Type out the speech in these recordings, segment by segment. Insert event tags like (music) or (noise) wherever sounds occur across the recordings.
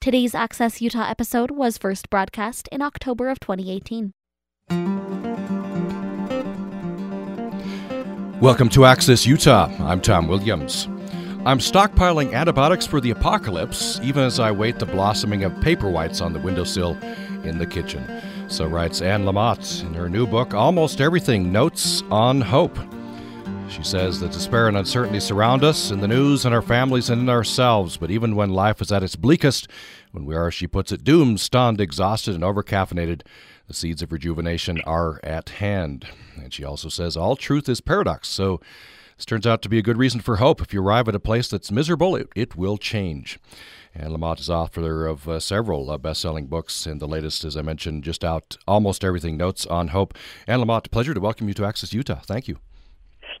Today's Access Utah episode was first broadcast in October of 2018. Welcome to Access Utah. I'm Tom Williams. I'm stockpiling antibiotics for the apocalypse, even as I wait the blossoming of paper whites on the windowsill in the kitchen. So writes Anne Lamott in her new book, Almost Everything Notes on Hope. She says that despair and uncertainty surround us in the news and our families and in ourselves, but even when life is at its bleakest, when we are, she puts it, doomed, stunned, exhausted, and overcaffeinated, the seeds of rejuvenation are at hand. And she also says all truth is paradox, so this turns out to be a good reason for hope. If you arrive at a place that's miserable, it, it will change. Anne Lamott is author of uh, several uh, best selling books, and the latest, as I mentioned, just out Almost Everything Notes on Hope. Anne Lamott, pleasure to welcome you to Access Utah. Thank you.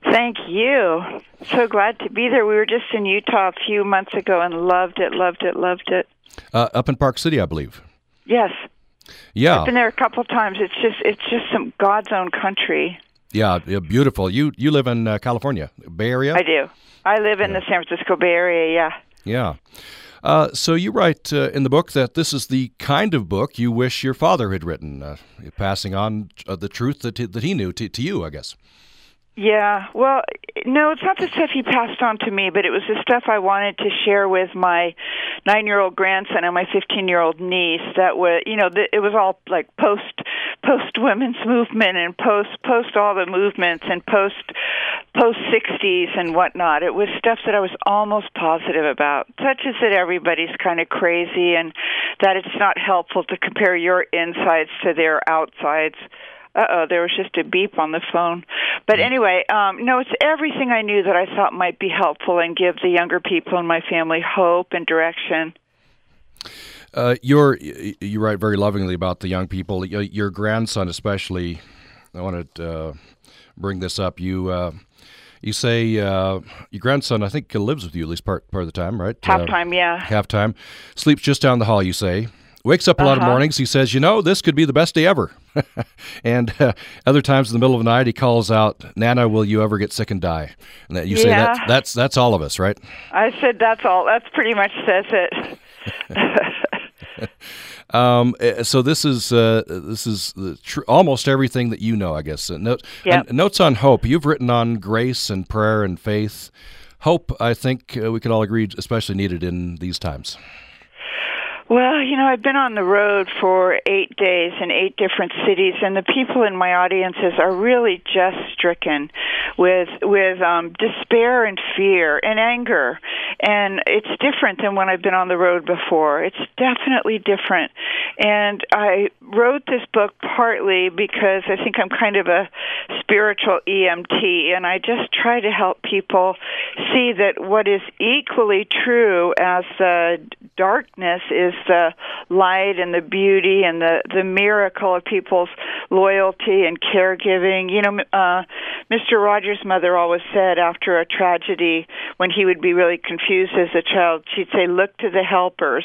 Thank you. So glad to be there. We were just in Utah a few months ago and loved it, loved it, loved it. Uh, up in Park City, I believe. Yes. Yeah. I've been there a couple of times. It's just it's just some God's own country. Yeah, beautiful. You you live in uh, California, Bay Area. I do. I live in yeah. the San Francisco Bay Area. Yeah. Yeah. Uh, so you write uh, in the book that this is the kind of book you wish your father had written, uh, passing on uh, the truth that he, that he knew to, to you, I guess. Yeah, well, no, it's not the stuff he passed on to me, but it was the stuff I wanted to share with my nine-year-old grandson and my fifteen-year-old niece. That was, you know, the, it was all like post post women's movement and post post all the movements and post post sixties and whatnot. It was stuff that I was almost positive about, such as that everybody's kind of crazy and that it's not helpful to compare your insides to their outsides uh oh, there was just a beep on the phone. But mm. anyway, um, no, it's everything I knew that I thought might be helpful and give the younger people in my family hope and direction. Uh, you're you write very lovingly about the young people. Your grandson, especially. I want to uh, bring this up. You uh, you say uh, your grandson, I think, lives with you at least part part of the time, right? Half time, yeah. Half time. Sleeps just down the hall. You say wakes up a lot uh-huh. of mornings. He says, "You know, this could be the best day ever." (laughs) and uh, other times in the middle of the night, he calls out, "Nana, will you ever get sick and die?" And that you yeah. say that's that's that's all of us, right? I said that's all. That's pretty much says it. (laughs) um, eh, so this is uh, this is tr- almost everything that you know, I guess. Uh, note, yep. notes on hope. You've written on grace and prayer and faith. Hope, I think uh, we can all agree, especially needed in these times. Well, you know, I've been on the road for eight days in eight different cities, and the people in my audiences are really just stricken with with um, despair and fear and anger, and it's different than when I've been on the road before. It's definitely different, and I wrote this book partly because I think I'm kind of a spiritual EMT, and I just try to help people see that what is equally true as the darkness is the light and the beauty and the the miracle of people's loyalty and caregiving. You know, uh, Mr. Rogers' mother always said after a tragedy, when he would be really confused as a child, she'd say, "Look to the helpers,"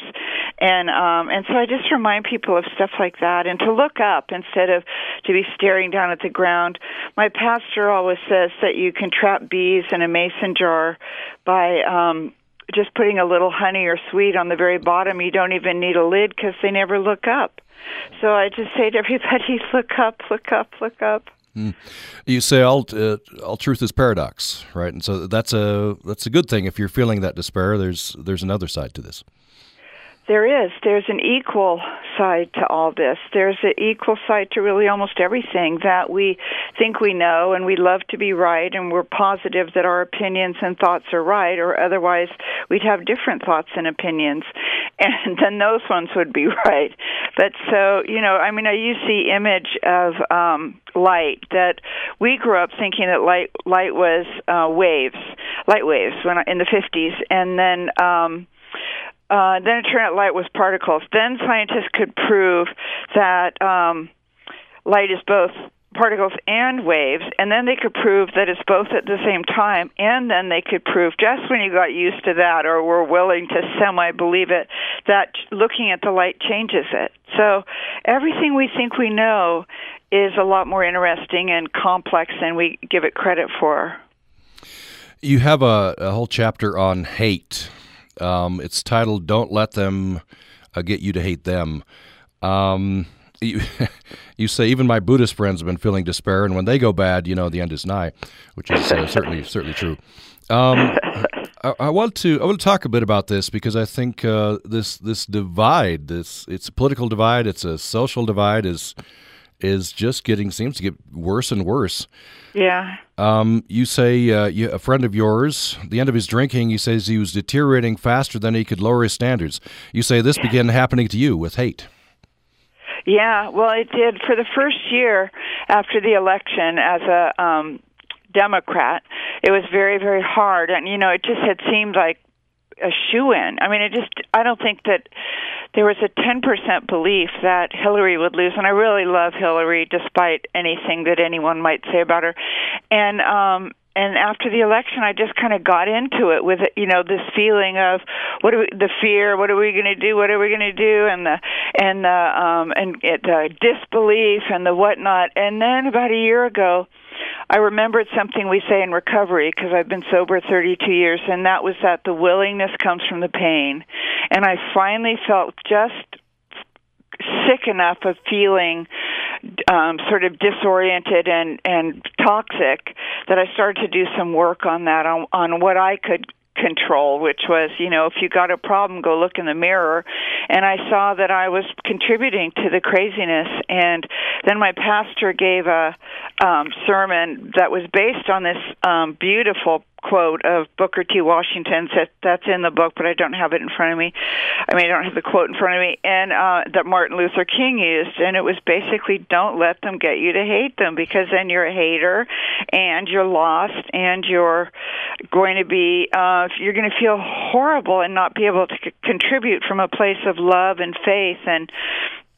and um, and so I just remind people of stuff like that and to look up instead of to be staring down at the ground. My pastor always says that you can trap bees in a mason jar by um, just putting a little honey or sweet on the very bottom. You don't even need a lid because they never look up. So I just say to everybody, (laughs) look up, look up, look up. Mm. You say all uh, all truth is paradox, right? And so that's a that's a good thing. If you're feeling that despair, there's there's another side to this. There is. There's an equal side to all this. There's an equal side to really almost everything that we think we know and we love to be right and we're positive that our opinions and thoughts are right or otherwise we'd have different thoughts and opinions (laughs) and then those ones would be (laughs) right. But so, you know, I mean I use the image of um light that we grew up thinking that light light was uh waves, light waves when I, in the 50s and then um uh, then it turned out light was particles. Then scientists could prove that um, light is both particles and waves, and then they could prove that it's both at the same time, and then they could prove just when you got used to that or were willing to semi believe it, that looking at the light changes it. So everything we think we know is a lot more interesting and complex than we give it credit for. You have a, a whole chapter on hate um, it's titled "Don't Let Them uh, get you to hate them. Um, (laughs) you, you say even my Buddhist friends have been feeling despair, and when they go bad, you know the end is nigh, which is uh, certainly certainly true. Um, I, I, want to I want to talk a bit about this because I think uh, this this divide, this it's a political divide, it's a social divide, is is just getting seems to get worse and worse. Yeah. Um, you say uh, you, a friend of yours, the end of his drinking, he says he was deteriorating faster than he could lower his standards. You say this began happening to you with hate. Yeah, well, it did for the first year after the election as a um, Democrat. It was very, very hard, and you know, it just had seemed like a shoe in. I mean, it just I don't think that there was a 10% belief that Hillary would lose and I really love Hillary despite anything that anyone might say about her. And um and after the election I just kind of got into it with you know this feeling of what are we, the fear what are we going to do what are we going to do and the and the um and it, the disbelief and the whatnot and then about a year ago I remembered something we say in recovery because I've been sober 32 years, and that was that the willingness comes from the pain. And I finally felt just sick enough of feeling um, sort of disoriented and and toxic that I started to do some work on that on on what I could control, which was, you know, if you got a problem, go look in the mirror. And I saw that I was contributing to the craziness. And then my pastor gave a um, sermon that was based on this um, beautiful quote of Booker T. Washington that that's in the book, but I don't have it in front of me. I mean, I don't have the quote in front of me, and uh, that Martin Luther King used, and it was basically, "Don't let them get you to hate them, because then you're a hater, and you're lost, and you're going to be, uh, you're going to feel horrible and not be able to c- contribute from a place of love and faith and."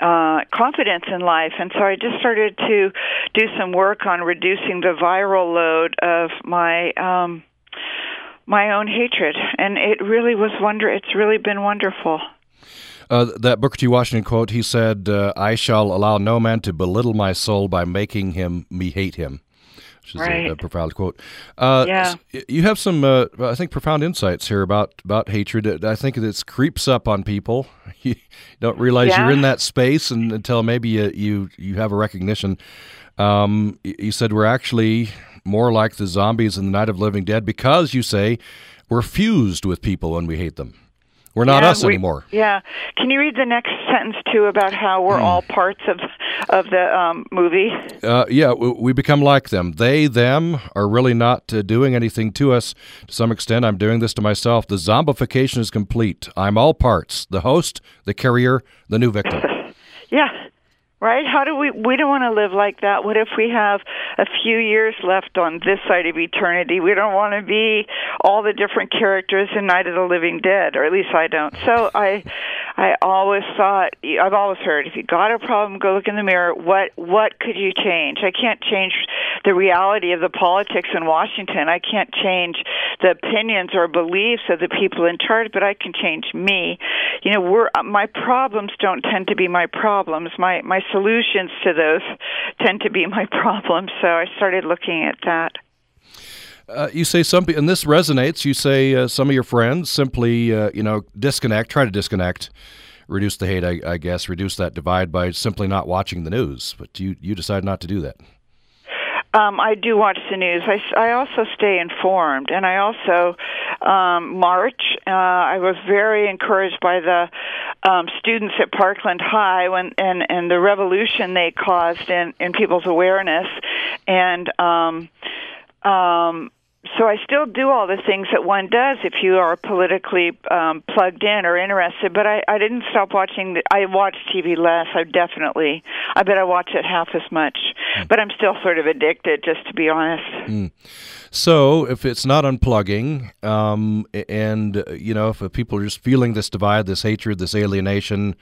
uh, confidence in life. And so I just started to do some work on reducing the viral load of my um, my own hatred, and it really was wonder. It's really been wonderful. Uh, that Booker T. Washington quote, he said, uh, "I shall allow no man to belittle my soul by making him me hate him." Which is right. a, a, profound quote. Uh, yeah. You have some, uh, I think, profound insights here about about hatred. I think it creeps up on people. (laughs) You don't realize yeah. you're in that space and, until maybe you, you you have a recognition. Um, you said we're actually more like the zombies in the Night of Living Dead because you say we're fused with people when we hate them. We're not yeah, us we, anymore. Yeah. Can you read the next sentence too about how we're mm. all parts of of the um, movie? Uh, yeah, we become like them. They, them are really not uh, doing anything to us. To some extent, I'm doing this to myself. The zombification is complete. I'm all parts: the host, the carrier, the new victim. (laughs) yeah right? How do we? We don't want to live like that. What if we have a few years left on this side of eternity? We don't want to be all the different characters in Night of the Living Dead, or at least I don't. So I, I always thought I've always heard if you got a problem, go look in the mirror. What what could you change? I can't change the reality of the politics in Washington. I can't change the opinions or beliefs of the people in charge, but I can change me. You know, we're my problems don't tend to be my problems. My my solutions to those tend to be my (laughs) problems. So I started looking at that. Uh, you say some, and this resonates. You say uh, some of your friends simply, uh, you know, disconnect, try to disconnect, reduce the hate, I, I, guess, reduce that divide by simply not watching the news. But you, you decide not to do that. Um, I do watch the news. I, I also stay informed, and I also um, march. Uh, I was very encouraged by the um, students at Parkland High when and and the revolution they caused in in people's awareness, and um, um, so I still do all the things that one does if you are politically um, plugged in or interested. But I, I didn't stop watching. The, I watch TV less. I definitely. I bet I watch it half as much. Mm. But I'm still sort of addicted, just to be honest. Mm. So if it's not unplugging, um, and you know, if people are just feeling this divide, this hatred, this alienation.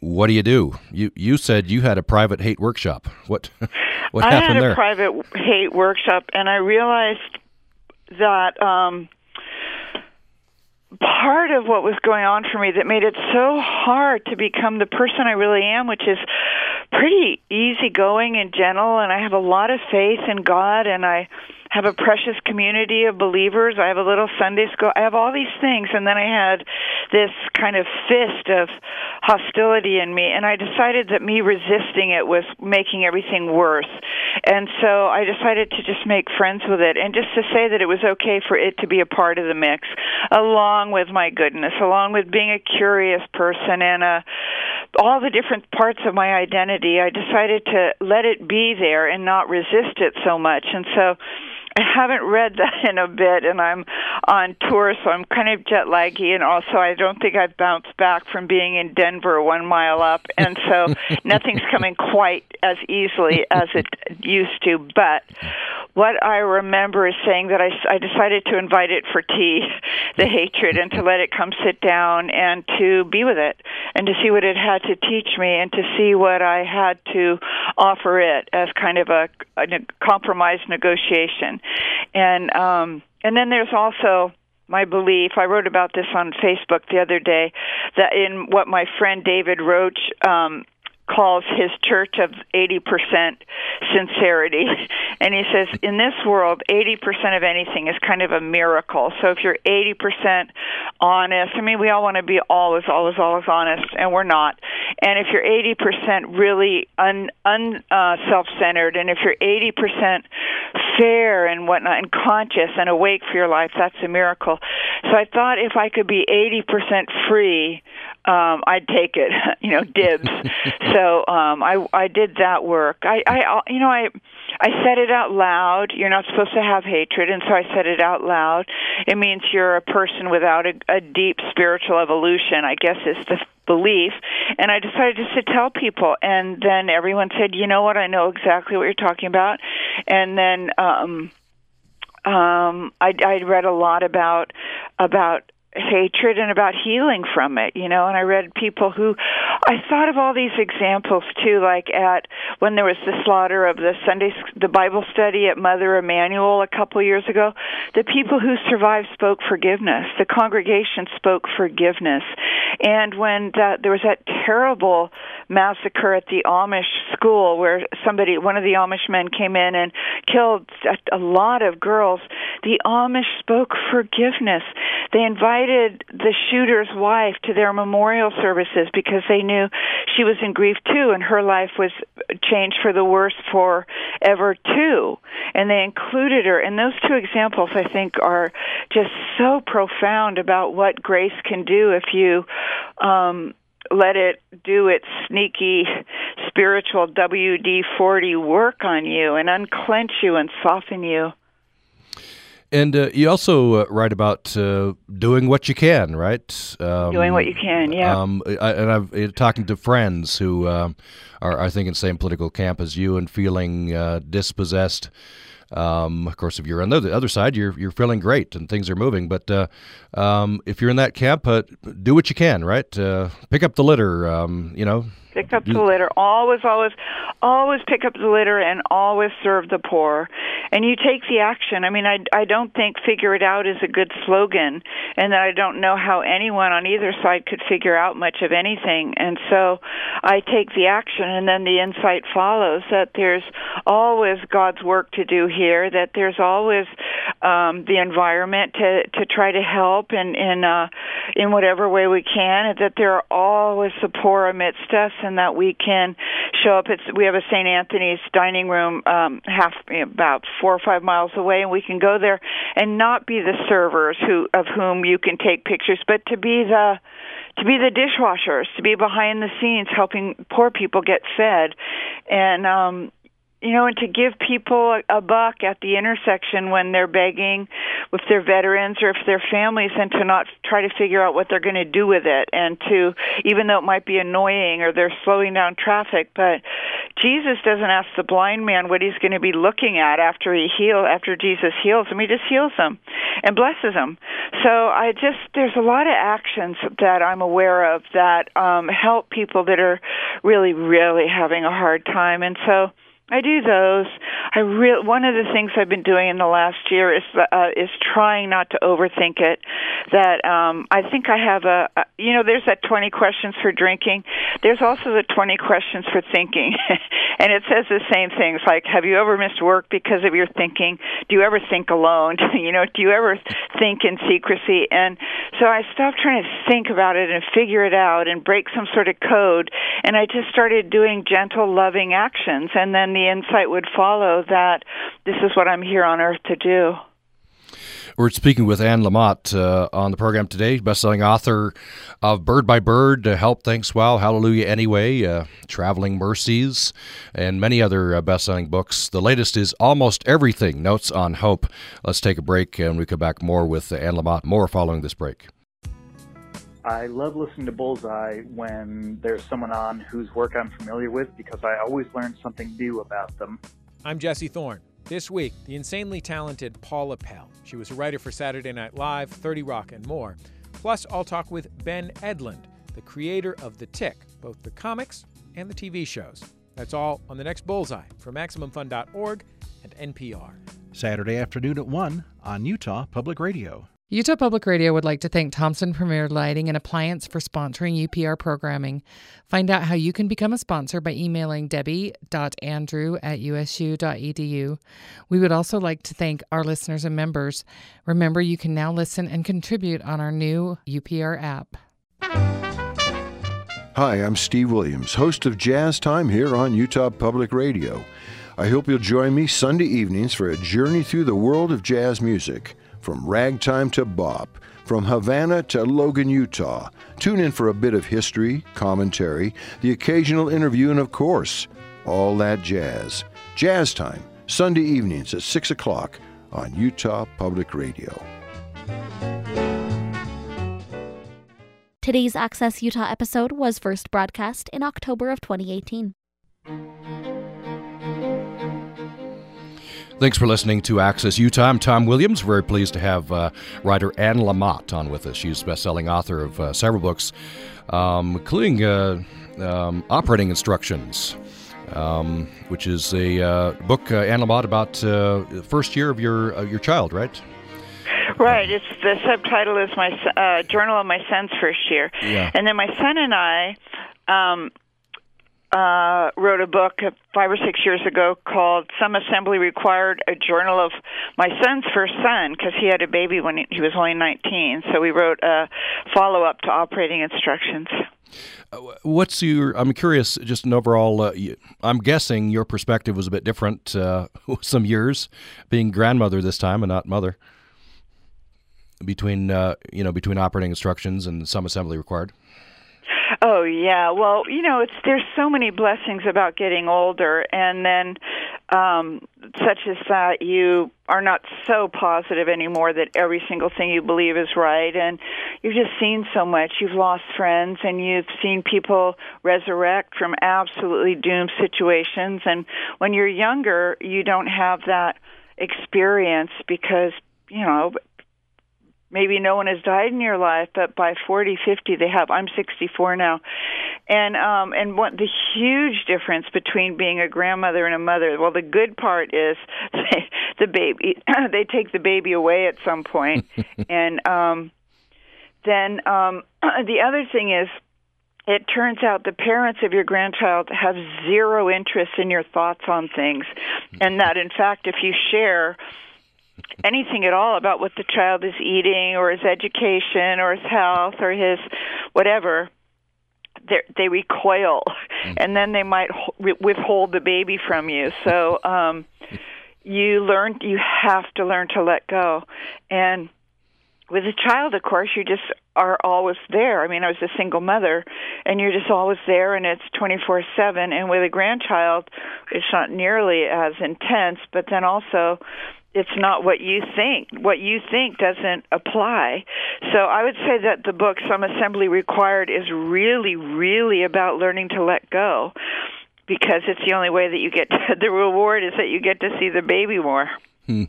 What do you do? You you said you had a private hate workshop. What (laughs) what I happened had a there? private hate workshop, and I realized that um, part of what was going on for me that made it so hard to become the person I really am, which is pretty easygoing and gentle, and I have a lot of faith in God, and I have a precious community of believers. I have a little Sunday school. I have all these things, and then I had this kind of fist of hostility in me, and I decided that me resisting it was making everything worse. And so I decided to just make friends with it, and just to say that it was okay for it to be a part of the mix, along with my goodness, along with being a curious person and a all the different parts of my identity. I decided to let it be there and not resist it so much. And so haven't read that in a bit, and I'm on tour, so I'm kind of jet laggy, and also I don't think I've bounced back from being in Denver one mile up, and so (laughs) nothing's coming quite as easily as it used to. But what I remember is saying that I, I decided to invite it for tea, (laughs) the hatred, and to let it come sit down and to be with it, and to see what it had to teach me, and to see what I had to offer it as kind of a, a compromise negotiation and um, and then there's also my belief. I wrote about this on Facebook the other day that in what my friend David Roach um, calls his church of 80% sincerity. (laughs) And he says, in this world, 80% of anything is kind of a miracle. So if you're 80% honest, I mean, we all want to be always, always, always honest, and we're not. And if you're 80% really un, un uh, self-centered, and if you're 80% fair and whatnot, and conscious and awake for your life, that's a miracle. So I thought if I could be 80% free, um, I'd take it, (laughs) you know, dibs. (laughs) so um, I I did that work. I I you know I I said it out loud. You're not supposed to have hatred, and so I said it out loud. It means you're a person without a, a deep spiritual evolution. I guess is the belief. And I decided just to tell people, and then everyone said, "You know what? I know exactly what you're talking about." And then um, um, I I read a lot about about hatred and about healing from it you know and i read people who i thought of all these examples too like at when there was the slaughter of the sunday the bible study at mother Emanuel a couple years ago the people who survived spoke forgiveness. The congregation spoke forgiveness. And when there was that terrible massacre at the amish school where somebody one of the amish men came in and killed a, a lot of girls the amish spoke forgiveness. They invited invited the shooter's wife to their memorial services because they knew she was in grief too and her life was changed for the worse forever too and they included her and those two examples i think are just so profound about what grace can do if you um let it do its sneaky spiritual WD 40 work on you and unclench you and soften you. And uh, you also uh, write about uh, doing what you can, right? Um, doing what you can, yeah. Um, I, and I've uh, talking to friends who um, are, I think, in the same political camp as you, and feeling uh, dispossessed. Um, of course, if you're on the other side, you're you're feeling great and things are moving. But uh, um, if you're in that camp, do what you can, right? pick up the litter. Um, you know, Pick up the litter. Always, always, always pick up the litter and always serve the poor. And you take the action. I mean, I, I don't think figure it out is a good slogan, and that I don't know how anyone on either side could figure out much of anything. And so I take the action, and then the insight follows that there's always God's work to do here, that there's always um, the environment to, to try to help in, in, uh, in whatever way we can, that there are always the poor amidst us and that we can show up. It's we have a St. Anthony's dining room um, half about four or five miles away, and we can go there and not be the servers who of whom you can take pictures, but to be the to be the dishwashers, to be behind the scenes helping poor people get fed, and um, you know, and to give people a, buck at the intersection when they're begging, if they're veterans or if they're families, and to not try to figure out what they're going to do with it, and to, even though it might be annoying or they're slowing down traffic, but Jesus doesn't ask the blind man what he's going to be looking at after he heal, after Jesus heals him. He just heals him and blesses him. So I just, there's a lot of actions that I'm aware of that um, help people that are really, really having a hard time, and so I do those. I real one of the things I've been doing in the last year is uh, is trying not to overthink it. That um, I think I have a, a you know there's that 20 questions for drinking. There's also the 20 questions for thinking, (laughs) and it says the same things like Have you ever missed work because of your thinking? Do you ever think alone? (laughs) you know, do you ever think in secrecy? And so I stopped trying to think about it and figure it out and break some sort of code, and I just started doing gentle, loving actions, and then the insight would follow that this is what I'm here on earth to do. We're speaking with Anne Lamott uh, on the program today, best-selling author of Bird by Bird, uh, Help, Thanks, Wow, Hallelujah Anyway, uh, Traveling Mercies, and many other uh, best-selling books. The latest is Almost Everything, Notes on Hope. Let's take a break, and we come back more with Anne Lamott, more following this break. I love listening to Bullseye when there's someone on whose work I'm familiar with because I always learn something new about them. I'm Jesse Thorn. This week, the insanely talented Paula Pell. She was a writer for Saturday Night Live, 30 Rock, and more. Plus, I'll talk with Ben Edlund, the creator of The Tick, both the comics and the TV shows. That's all on the next Bullseye from MaximumFun.org and NPR. Saturday afternoon at 1 on Utah Public Radio. Utah Public Radio would like to thank Thompson Premier Lighting and Appliance for sponsoring UPR programming. Find out how you can become a sponsor by emailing debbie.andrew at usu.edu. We would also like to thank our listeners and members. Remember, you can now listen and contribute on our new UPR app. Hi, I'm Steve Williams, host of Jazz Time here on Utah Public Radio. I hope you'll join me Sunday evenings for a journey through the world of jazz music. From ragtime to bop, from Havana to Logan, Utah. Tune in for a bit of history, commentary, the occasional interview, and of course, all that jazz. Jazz Time, Sunday evenings at 6 o'clock on Utah Public Radio. Today's Access Utah episode was first broadcast in October of 2018. Thanks for listening to Access Utah. I'm Tom Williams. Very pleased to have uh, writer Anne Lamott on with us. She's best-selling author of uh, several books, um, including uh, um, Operating Instructions, um, which is a uh, book, uh, Anne Lamott, about the first year of your your child, right? Right. It's the subtitle is my uh, journal of my son's first year, yeah. and then my son and I um, uh, wrote a book five or six years ago called "Some Assembly Required: A Journal of My Son's First Son" because he had a baby when he was only 19. So we wrote a follow-up to operating instructions. Uh, what's your? I'm curious. Just an overall. Uh, I'm guessing your perspective was a bit different. Uh, (laughs) some years being grandmother this time and not mother. Between uh, you know between operating instructions and some assembly required. Oh yeah, well, you know, it's there's so many blessings about getting older, and then um, such as that you are not so positive anymore that every single thing you believe is right, and you've just seen so much. You've lost friends, and you've seen people resurrect from absolutely doomed situations. And when you're younger, you don't have that experience because you know maybe no one has died in your life but by 40 50 they have. I'm 64 now. And um and what the huge difference between being a grandmother and a mother well the good part is (laughs) they, the baby (clears throat) they take the baby away at some point. (laughs) And um then um (clears throat) the other thing is it turns out the parents of your grandchild have zero interest in your thoughts on things. And that in fact if you share anything at all about what the child is eating or his education or his health or his whatever they recoil. Mm. and then they might withhold the baby from you. So (laughs) um you learn you have to learn to let go. And with a child of course you just are always there. I mean i was a single mother and you're just always there and it's 24/7 and with a grandchild it's not nearly as intense but then also it's not what you think. What you think doesn't apply. So I would say that the book Some Assembly Required is really, really about learning to let go because it's the only way that you get to, (laughs) the reward is that you get to see the baby more. Hmm.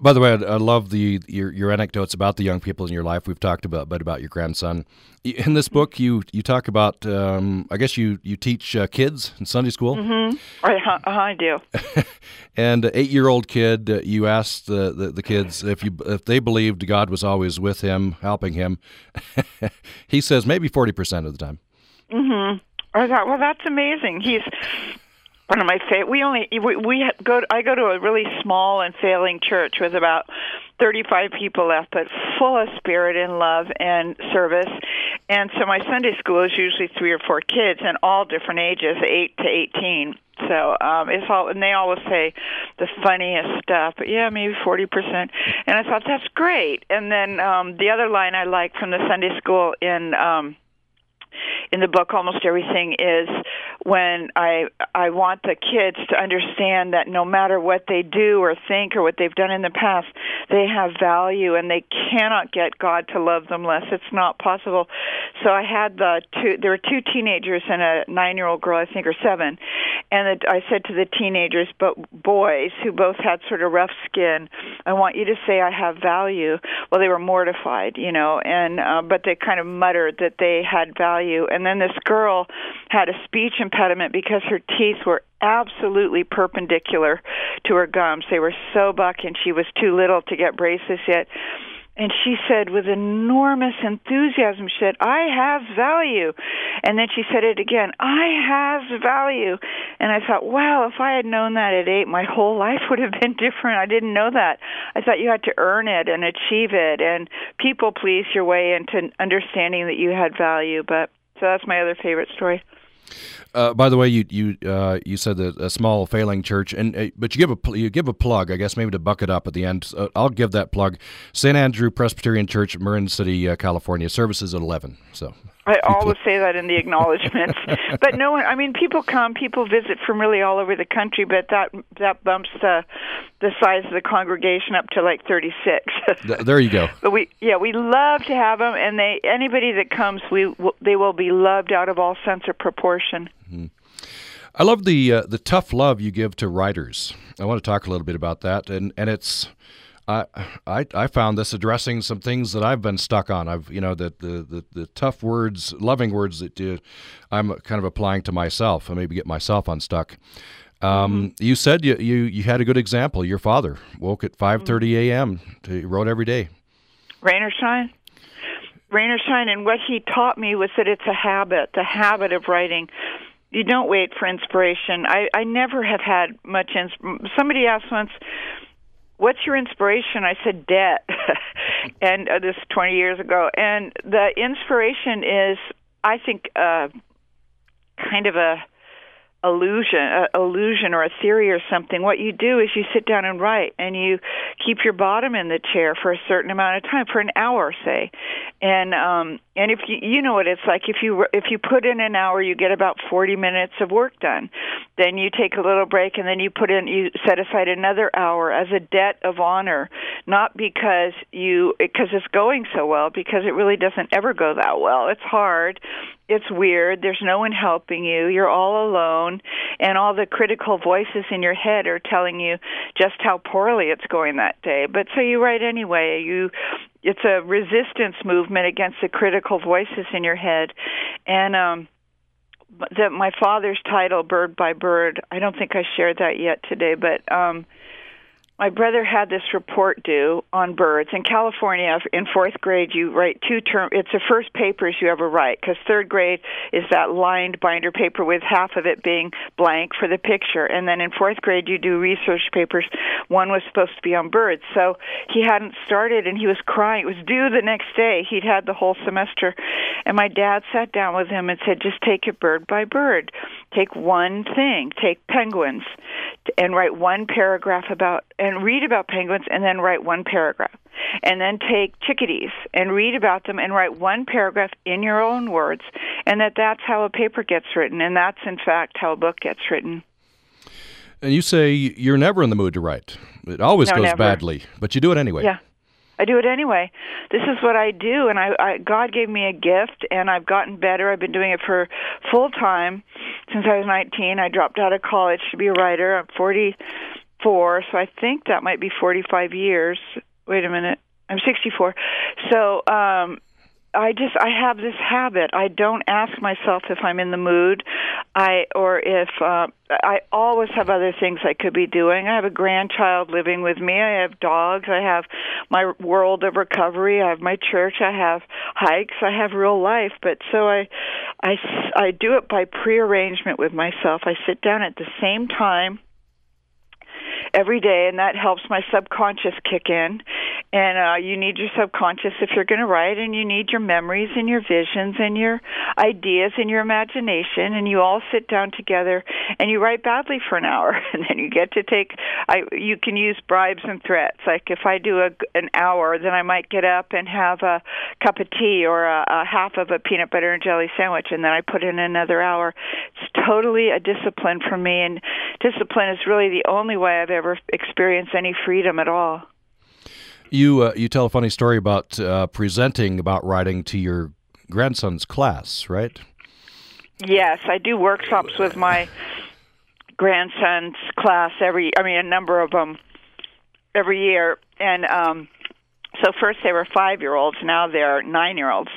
By the way, I, I love the your your anecdotes about the young people in your life. We've talked about, but about your grandson. In this book, you you talk about. Um, I guess you you teach uh, kids in Sunday school. Mm-hmm. Right, uh, I do. (laughs) and eight year old kid, uh, you asked the, the, the kids if you if they believed God was always with him, helping him. (laughs) he says maybe forty percent of the time. Mm-hmm. I thought, well, that's amazing. He's one of my favorite. We only we, we go. To, I go to a really small and failing church with about thirty-five people left, but full of spirit and love and service. And so my Sunday school is usually three or four kids, and all different ages, eight to eighteen. So um it's all and they always say the funniest stuff. But yeah, maybe forty percent. And I thought that's great. And then um the other line I like from the Sunday school in um in the book almost everything is when i i want the kids to understand that no matter what they do or think or what they've done in the past they have value and they cannot get god to love them less. It's not possible. So i had the two there were two teenagers and a nine year old girl i think or seven. And i said to the teenagers but boys who both had sort of rough skin i want you to say i have value. Well they were mortified you know and uh, but they kind of muttered that they had value. And then this girl had a speech impediment because her teeth were absolutely perpendicular to her gums. They were so buck, and she was too little to get braces yet. And she said with enormous enthusiasm, she said, I have value. And then she said it again, I have value. And I thought, wow, if I had known that at eight, my whole life would have been (laughs) different. I didn't know that. I thought you had to earn it and achieve it and people please your way into understanding that you had value. But so that's my other favorite story. Uh, by the way, you you uh, you said that a small failing church, and uh, but you give a you give a plug, I guess maybe to buck it up at the end. I'll give that plug. St. Andrew Presbyterian Church, Marin City, uh, California. Services at eleven. So I always say that in the acknowledgments. (laughs) but no one I mean people come, people visit from really all over the country, but that that bumps the the size of the congregation up to like 36. there you go. (laughs) But we yeah, we love to have them and they anybody that comes, we they will be loved out of all sense of proportion. Mm-hmm. I love the uh, the tough love you give to writers. I want to talk a little bit about that and and it's I, I I found this addressing some things that I've been stuck on. I've you know the the the, the tough words, loving words that uh, I'm kind of applying to myself. and maybe get myself unstuck. Um, mm-hmm. You said you, you you had a good example. Your father woke at 5:30 mm-hmm. a.m. He wrote every day. Rain or shine, rain or shine. And what he taught me was that it's a habit, the habit of writing. You don't wait for inspiration. I I never have had much. Ins- Somebody asked once what's your inspiration? I said debt, (laughs) and uh, this 20 years ago. And the inspiration is, I think, uh, kind of a illusion, a illusion or a theory or something. What you do is you sit down and write, and you keep your bottom in the chair for a certain amount of time, for an hour, say, and um, and if you you know what it's like if you if you put in an hour, you get about forty minutes of work done. Then you take a little break, and then you put in you set aside another hour as a debt of honor, not because you because it's going so well, because it really doesn't ever go that well. It's hard, it's weird. There's no one helping you. You're all alone, and all the critical voices in your head are telling you just how poorly it's going that day. But so you write anyway. You it's a resistance movement against the critical voices in your head, and um that my father's title bird by bird i don't think i shared that yet today but um my brother had this report due on birds in California. In fourth grade, you write two term. It's the first papers you ever write because third grade is that lined binder paper with half of it being blank for the picture, and then in fourth grade you do research papers. One was supposed to be on birds, so he hadn't started, and he was crying. It was due the next day. He'd had the whole semester, and my dad sat down with him and said, "Just take it bird by bird. Take one thing. Take penguins, and write one paragraph about." and read about penguins and then write one paragraph. And then take chickadees and read about them and write one paragraph in your own words. And that that's how a paper gets written. And that's, in fact, how a book gets written. And you say you're never in the mood to write. It always no, goes never. badly, but you do it anyway. Yeah. I do it anyway. This is what I do, and I, I God gave me a gift, and I've gotten better. I've been doing it for full time since I was 19. I dropped out of college to be a writer. I'm 44, so I think that might be 45 years. Wait a minute. I'm 64. So, um I just I have this habit. I don't ask myself if I'm in the mood, I or if uh, I always have other things I could be doing. I have a grandchild living with me. I have dogs. I have my world of recovery. I have my church. I have hikes. I have real life. But so I, I I do it by prearrangement with myself. I sit down at the same time every day, and that helps my subconscious kick in. And uh, you need your subconscious if you're going to write, and you need your memories and your visions and your ideas and your imagination. And you all sit down together and you write badly for an hour, (laughs) and then you get to take. I you can use bribes and threats. Like if I do a, an hour, then I might get up and have a cup of tea or a, a half of a peanut butter and jelly sandwich, and then I put in another hour. It's totally a discipline for me, and discipline is really the only way I've ever experienced any freedom at all. You uh, you tell a funny story about uh, presenting about writing to your grandson's class, right? Yes, I do workshops with my grandson's class every. I mean, a number of them every year, and um, so first they were five year olds, now they're nine year olds.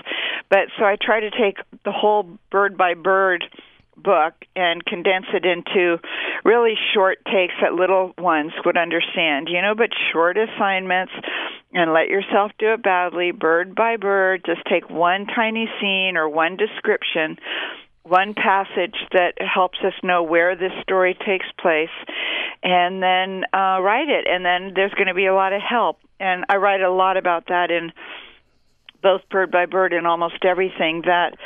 But so I try to take the whole bird by bird book and condense it into really short takes that little ones would understand, you know, but short assignments and let yourself do it badly, bird by bird. Just take one tiny scene or one description, one passage that helps us know where this story takes place, and then uh, write it. And then there's going to be a lot of help. And I write a lot about that in both bird by bird and almost everything that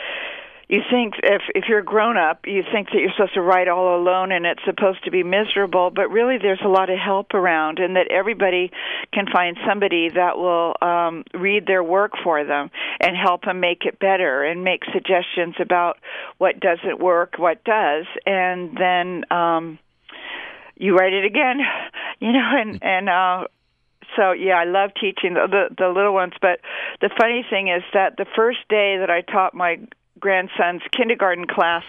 you think if if you're grown up you think that you're supposed to write all alone and it's supposed to be miserable but really there's a lot of help around and that everybody can find somebody that will um read their work for them and help them make it better and make suggestions about what doesn't work what does and then um you write it again (laughs) you know and and uh so yeah, I love teaching the, the the little ones. But the funny thing is that the first day that I taught my grandson's kindergarten class,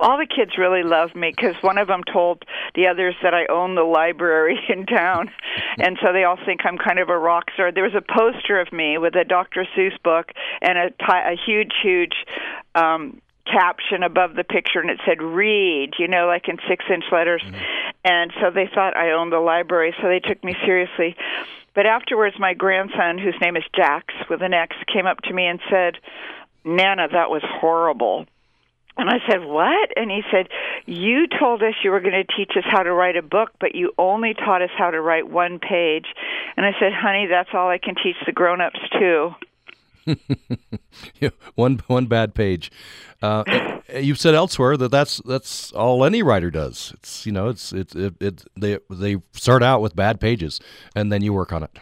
all the kids really love me because one of them told the others that I own the library (laughs) in town, (laughs) and so they all think I'm kind of a rock star. There was a poster of me with a Dr. Seuss book and a, a huge, huge. um caption above the picture and it said read you know like in six inch letters mm-hmm. and so they thought i owned the library so they took me seriously but afterwards my grandson whose name is jax with an x came up to me and said Nana, that was horrible. And I said, What? And he said, You told us you were going to teach us how to write a book, but you only taught us how to write one page. And I said, Honey, that's all I can teach the grown ups, too. (laughs) yeah, one one bad page. Uh, you've said elsewhere that that's that's all any writer does. It's you know it's it, it it they they start out with bad pages and then you work on it.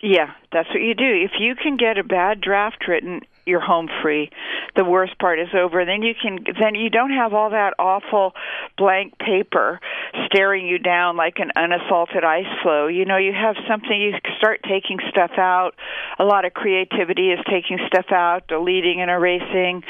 Yeah, that's what you do. If you can get a bad draft written, you're home free. The worst part is over. Then you can then you don't have all that awful blank paper staring you down like an unassaulted ice floe. You know, you have something you start taking stuff out. A lot of creativity is taking stuff out, deleting and erasing.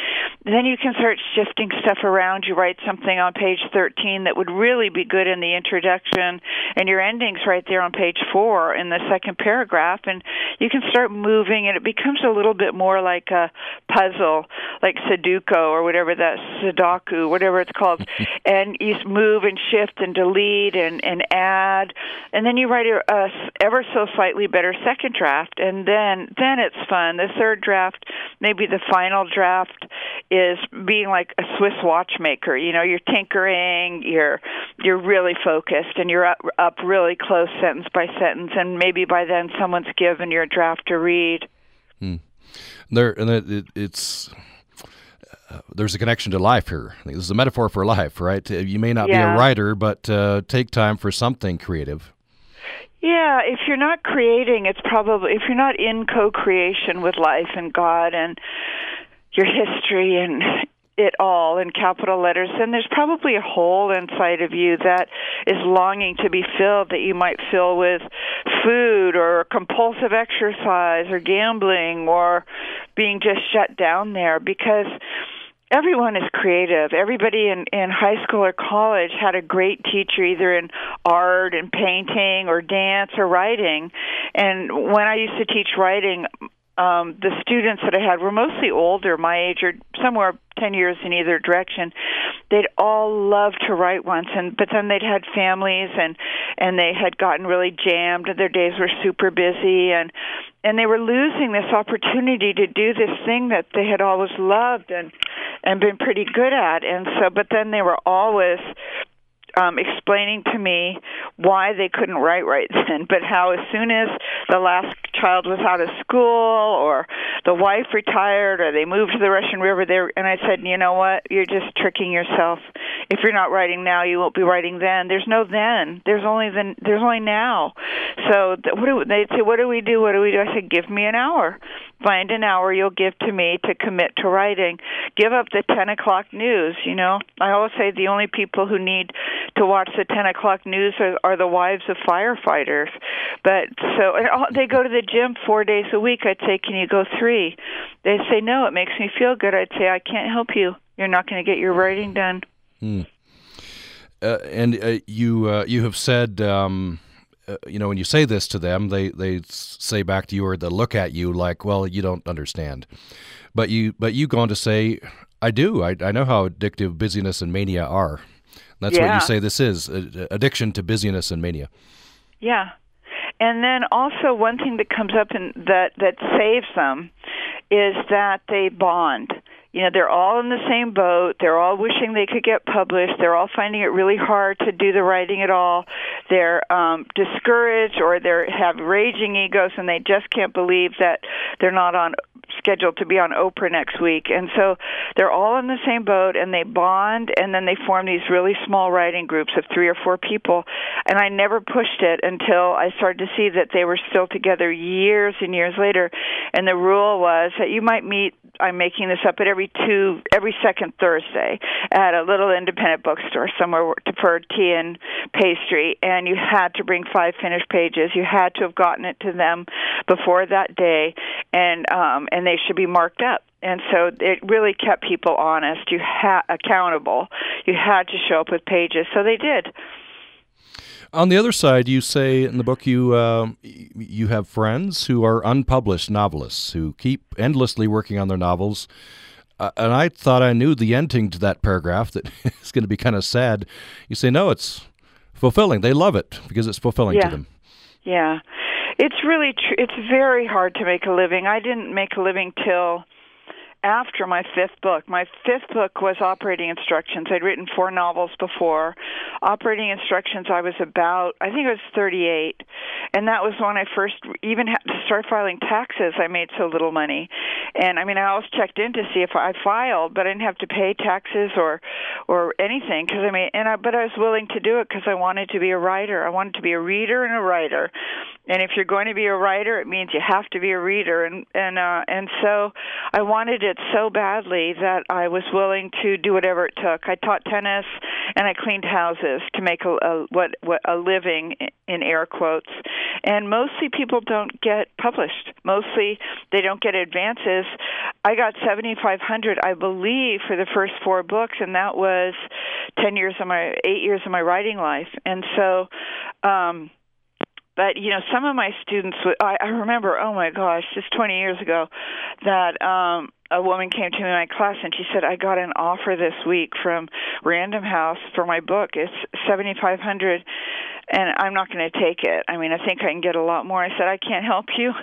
Then you can start shifting stuff around. You write something on page 13 that would really be good in the introduction and your ending's right there on page 4 in the second paragraph and you can start moving and it becomes a little bit more like a puzzle, like Sudoku or whatever that Sudoku, whatever it's called, (laughs) and you move and shift and delete and and add, and then you write a, a ever so slightly better second draft, and then then it's fun. The third draft, maybe the final draft, is being like a Swiss watchmaker. You know, you're tinkering, you're you're really focused, and you're up, up really close sentence by sentence, and maybe by then someone's given your draft to read. Hmm there and it, it's uh, there's a connection to life here. This is a metaphor for life, right? You may not yeah. be a writer, but uh, take time for something creative. Yeah, if you're not creating, it's probably if you're not in co-creation with life and God and your history and it all in capital letters, then there's probably a hole inside of you that is longing to be filled that you might fill with food or compulsive exercise or gambling or being just shut down there because everyone is creative. Everybody in in high school or college had a great teacher either in art and painting or dance or writing. And when I used to teach writing, um, the students that I had were mostly older, my age or somewhere ten years in either direction. They'd all loved to write once, and but then they'd had families and and they had gotten really jammed, and their days were super busy, and and they were losing this opportunity to do this thing that they had always loved and and been pretty good at, and so but then they were always um, explaining to me why they couldn't write right then, but how as soon as the last child was out of school or the wife retired or they moved to the Russian River, there, and I said, you know what, you're just tricking yourself. If you're not writing now, you won't be writing then. There's no then. There's only then. There's only now. So what do they'd say? What do we do? What do we do? I said, give me an hour find an hour you'll give to me to commit to writing. Give up the 10 o'clock news, you know. I always say the only people who need to watch the 10 o'clock news are, are the wives of firefighters. But so and they go to the gym four days a week. I'd say, can you go three? They say, no, it makes me feel good. I'd say, I can't help you. You're not going to get your writing done. Hmm. Uh, and uh, you uh, you have said um, uh, you know, when you say this to them, they they say back to you or they look at you like, well, you don't understand. But you but you go on to say, I do. I I know how addictive busyness and mania are. That's yeah. what you say this is addiction to busyness and mania. Yeah. And then also one thing that comes up in that that saves them is that they bond you know they're all in the same boat. They're all wishing they could get published. They're all finding it really hard to do the writing at all. They're um discouraged or they have raging egos and they just can't believe that they're not on scheduled to be on Oprah next week. And so they're all in the same boat and they bond and then they form these really small writing groups of 3 or 4 people. And I never pushed it until I started to see that they were still together years and years later. And the rule was that you might meet I'm making this up but every two every second Thursday at a little independent bookstore somewhere for tea and pastry, and you had to bring five finished pages. You had to have gotten it to them before that day, and um, and they should be marked up. And so it really kept people honest. You had accountable. You had to show up with pages. So they did on the other side, you say in the book you uh, you have friends who are unpublished novelists who keep endlessly working on their novels. Uh, and I thought I knew the ending to that paragraph that (laughs) is going to be kind of sad. You say no, it's fulfilling. They love it because it's fulfilling yeah. to them. Yeah, it's really tr- it's very hard to make a living. I didn't make a living till after my fifth book. My fifth book was Operating Instructions. I'd written four novels before. Operating Instructions, I was about, I think I was 38. And that was when I first even had to start filing taxes. I made so little money. And I mean, I always checked in to see if I filed, but I didn't have to pay taxes or or anything because I mean, and I but I was willing to do it because I wanted to be a writer. I wanted to be a reader and a writer. And if you're going to be a writer, it means you have to be a reader and and uh and so I wanted it so badly that I was willing to do whatever it took. I taught tennis and I cleaned houses to make a, a what what a living in air quotes. And mostly people don't get published. Mostly they don't get advances. I got 7500 I believe for the first four books and that was 10 years of my 8 years of my writing life. And so um but you know some of my students I, I remember oh my gosh just 20 years ago that um a woman came to me in my class and she said, I got an offer this week from Random House for my book. It's seventy five hundred and I'm not going to take it. I mean, I think I can get a lot more. I said, I can't help you. (laughs)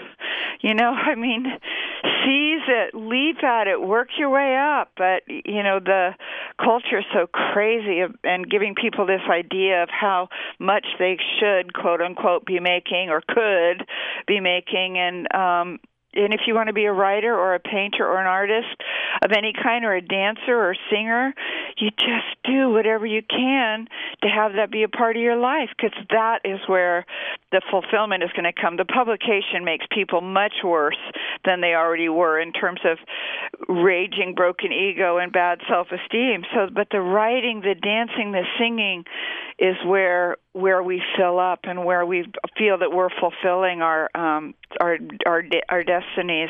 You know, I mean, seize it, leap at it, work your way up. But, you know, the culture is so crazy and giving people this idea of how much they should, quote unquote, be making or could be making. And, um, and if you want to be a writer or a painter or an artist of any kind or a dancer or singer you just do whatever you can to have that be a part of your life because that is where the fulfillment is going to come. The publication makes people much worse than they already were in terms of raging broken ego and bad self-esteem. So but the writing the dancing the singing is where where we fill up and where we feel that we're fulfilling our um, our our our destinies.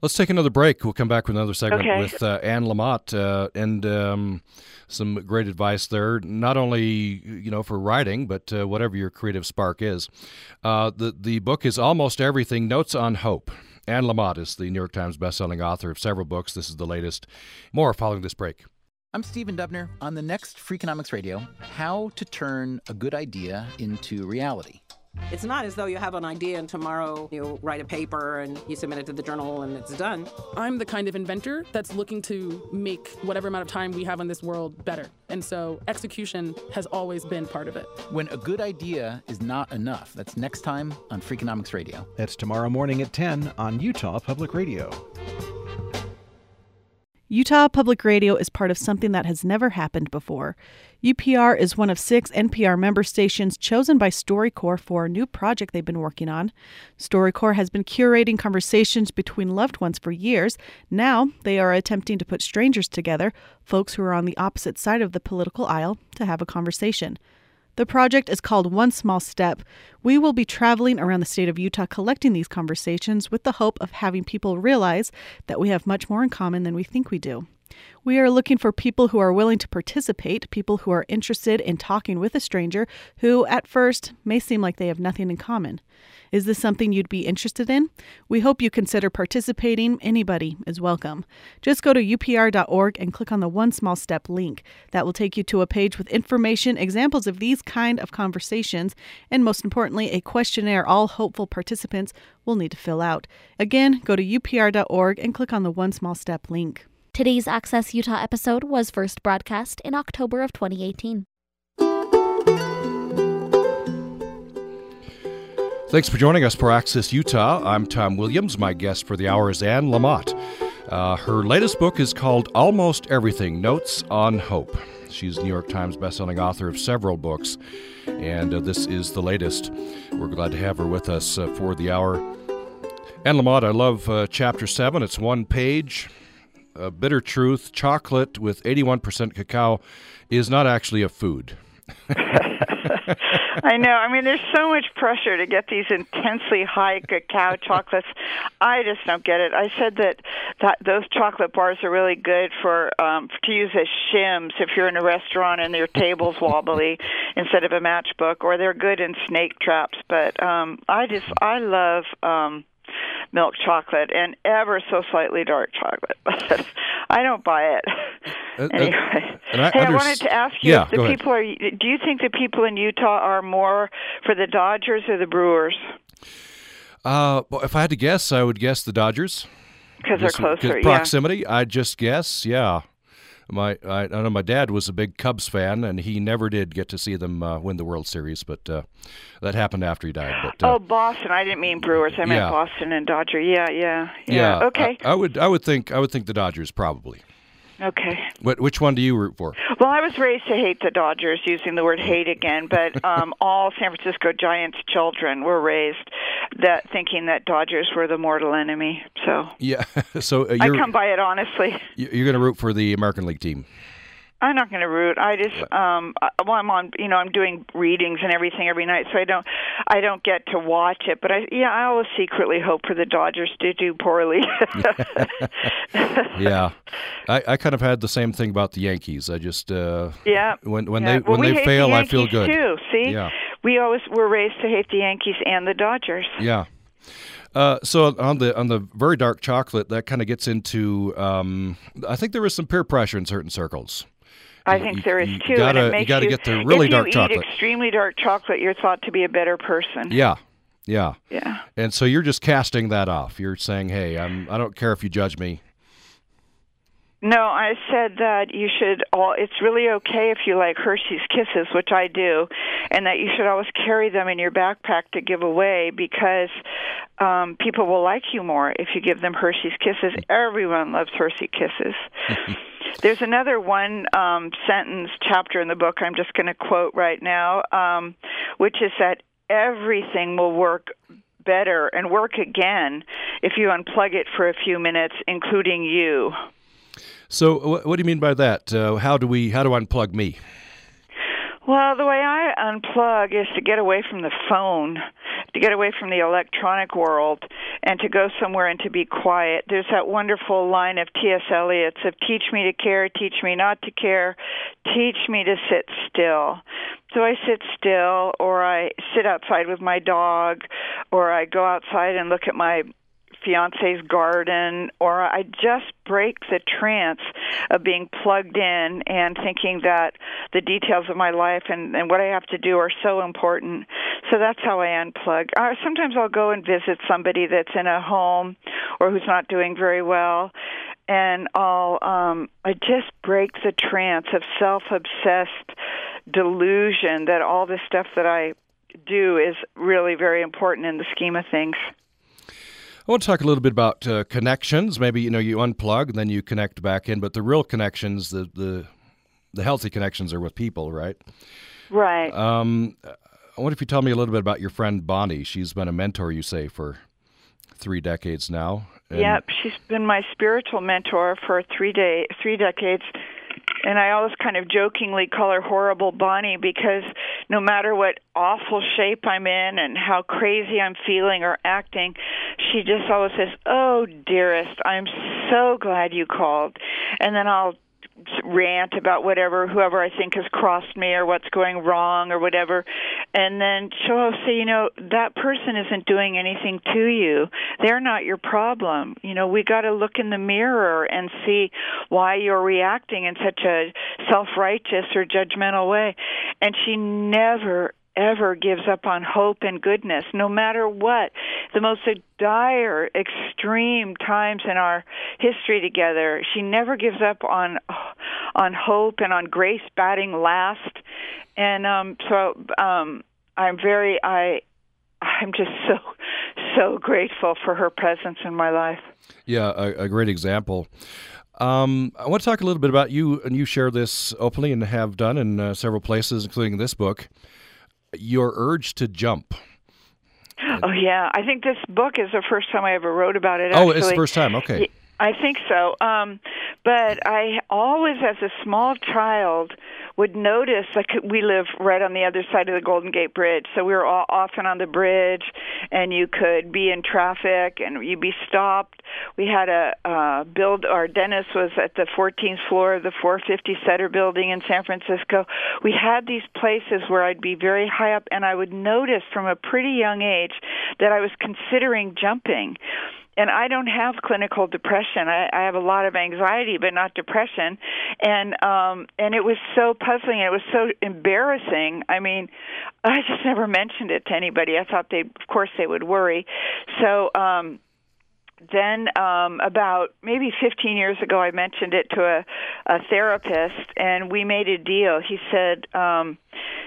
Let's take another break. We'll come back with another segment Okay. with uh, Anne Lamott uh, and um, some great advice there, not only you know for writing, but uh, whatever your creative spark is. Uh, the the book is almost everything. Notes on hope. Anne Lamott is the New York Times bestselling author of several books. This is the latest. More following this break. I'm Stephen Dubner. On the next Freakonomics Radio, how to turn a good idea into reality. It's not as though you have an idea and tomorrow you write a paper and you submit it to the journal and it's done. I'm the kind of inventor that's looking to make whatever amount of time we have in this world better. And so execution has always been part of it. When a good idea is not enough. That's next time on Freakonomics Radio. That's tomorrow morning at 10 on Utah Public Radio. Utah Public Radio is part of something that has never happened before. UPR is one of six NPR member stations chosen by StoryCorps for a new project they've been working on. StoryCorps has been curating conversations between loved ones for years. Now they are attempting to put strangers together, folks who are on the opposite side of the political aisle, to have a conversation. The project is called One Small Step. We will be traveling around the state of Utah collecting these conversations with the hope of having people realize that we have much more in common than we think we do. We are looking for people who are willing to participate, people who are interested in talking with a stranger who, at first, may seem like they have nothing in common. Is this something you'd be interested in? We hope you consider participating. Anybody is welcome. Just go to upr.org and click on the One Small Step link. That will take you to a page with information, examples of these kind of conversations, and most importantly, a questionnaire all hopeful participants will need to fill out. Again, go to upr.org and click on the One Small Step link. Today's Access Utah episode was first broadcast in October of 2018. Thanks for joining us for Access Utah. I'm Tom Williams. My guest for the hour is Anne Lamott. Uh, her latest book is called Almost Everything Notes on Hope. She's New York Times bestselling author of several books, and uh, this is the latest. We're glad to have her with us uh, for the hour. Anne Lamott, I love uh, chapter 7. It's one page. Uh, bitter truth chocolate with 81% cacao is not actually a food. (laughs) I know. I mean, there's so much pressure to get these intensely high cacao chocolates. I just don't get it. I said that, that those chocolate bars are really good for um, to use as shims if you're in a restaurant and your table's wobbly (laughs) instead of a matchbook, or they're good in snake traps. But um, I just I love. Um, milk chocolate and ever so slightly dark chocolate. (laughs) But I don't buy it. Uh, uh, anyway, and I hey, I wanted to ask you Yeah, if the go ahead. people are. Do you think the people in Utah are more for the Dodgers or the Brewers? Uh, well, if I had to guess, I would guess the Dodgers. Because they're closer, yeah. Proximity, I'd just guess, yeah. My, I, I know my dad was a big Cubs fan, and he never did get to see them uh, win the World Series, but uh, that happened after he died. But uh, oh, Boston. I didn't mean Brewers. I meant yeah. Boston and Dodger. Yeah, yeah, yeah. yeah, okay, I, I would, I would think, I would think the Dodgers probably. Okay. What, which one do you root for? Well, I was raised to hate the Dodgers, using the word hate again. But (laughs) um, all San Francisco Giants children were raised that thinking that Dodgers were the mortal enemy. So Yeah, (laughs) so uh, I come by it honestly. you're going to root for the American League team. I'm not going to root. I just um well I'm on you know I'm doing readings and everything every night so I don't I don't get to watch it but I yeah I always secretly hope for the Dodgers to do poorly. (laughs) yeah, I, I kind of had the same thing about the Yankees. I just uh, Yeah. when when Yeah. they Well, when they fail, the I feel good. Too. See, Yeah. we always were raised to hate the Yankees and the Dodgers. Yeah. Uh, so on the on the very dark chocolate, that kind of gets into. Um, I think there is some peer pressure in certain circles. I think you- there is too, gotta- and you it makes gotta you, get the really if dark you eat extremely dark chocolate, you're thought to be a better person. Yeah, yeah, Yeah. And so you're just casting that off. You're saying, "Hey, I'm. I don't care if you judge me." No, I said that you should. All, it's really okay if you like Hershey's Kisses, which I do, and that you should always carry them in your backpack to give away because um, people will like you more if you give them Hershey's Kisses. (laughs) Everyone loves Hershey Kisses. (laughs) There's another one um, sentence chapter in the book I'm just going to quote right now, um, which is that everything will work better and work again if you unplug it for a few minutes, including you. So what do you mean by that? Uh, how do we? How do I unplug me? Well, the way I unplug is to get away from the phone to get away from the electronic world and to go somewhere and to be quiet. There's that wonderful line of T.S. Eliot's of teach me to care, teach me not to care, teach me to sit still. So I sit still or I sit outside with my dog or I go outside and look at my fiance's garden, or I just break the trance of being plugged in and thinking that the details of my life and, and what I have to do are so important. So that's how I unplug. Uh, sometimes I'll go and visit somebody that's in a home or who's not doing very well and I'll um I just break the trance of self-obsessed delusion that all this stuff that I do is really very important in the scheme of things. I want to talk a little bit about uh, connections. Maybe you know you unplug and then you connect back in, but the real connections, the the the healthy connections, are with people, right? Right. Um, I wonder if you tell me a little bit about your friend Bonnie. She's been a mentor, you say, for three decades now. And yep, she's been my spiritual mentor for three day three decades and I always kind of jokingly call her horrible Bonnie because no matter what awful shape I'm in and how crazy I'm feeling or acting, she just always says, "Oh, dearest, I'm so glad you called." And then I'll rant about whatever whoever I think has crossed me or what's going wrong or whatever and then she'll say you know that person isn't doing anything to you. They're not your problem. You know we got to look in the mirror and see why you're reacting in such a self-righteous or judgmental way. And she never ever gives up on hope and goodness, no matter what. The most dire, extreme times in our history together, she never gives up on on hope and on grace batting last. And um, so um, I'm very I I'm just so so grateful for her presence in my life. Yeah, a, a great example. Um, I want to talk a little bit about you, and you share this openly and have done in uh, several places, including this book your urge to jump. Oh yeah, I think this book is the first time I ever wrote about it. Actually. Oh, it's the first time. Okay. I think so. Um, but I always, as a small child, would notice like we live right on the other side of the Golden Gate Bridge, so we were all often on the bridge, and you could be in traffic and you'd be stopped. We had a uh, build. Our dentist was at the 14th floor of the 450 Sutter Building in San Francisco. We had these places where I'd be very high up, and I would notice from a pretty young age that I was considering jumping and I don't have clinical depression. I, I have a lot of anxiety, but not depression. And um, and it was so puzzling. It was so embarrassing. I mean, (laughs) I just never mentioned it to anybody. I thought they, of course, they would worry. So. um then um about maybe 15 years ago I mentioned it to a a therapist and we made a deal. He said um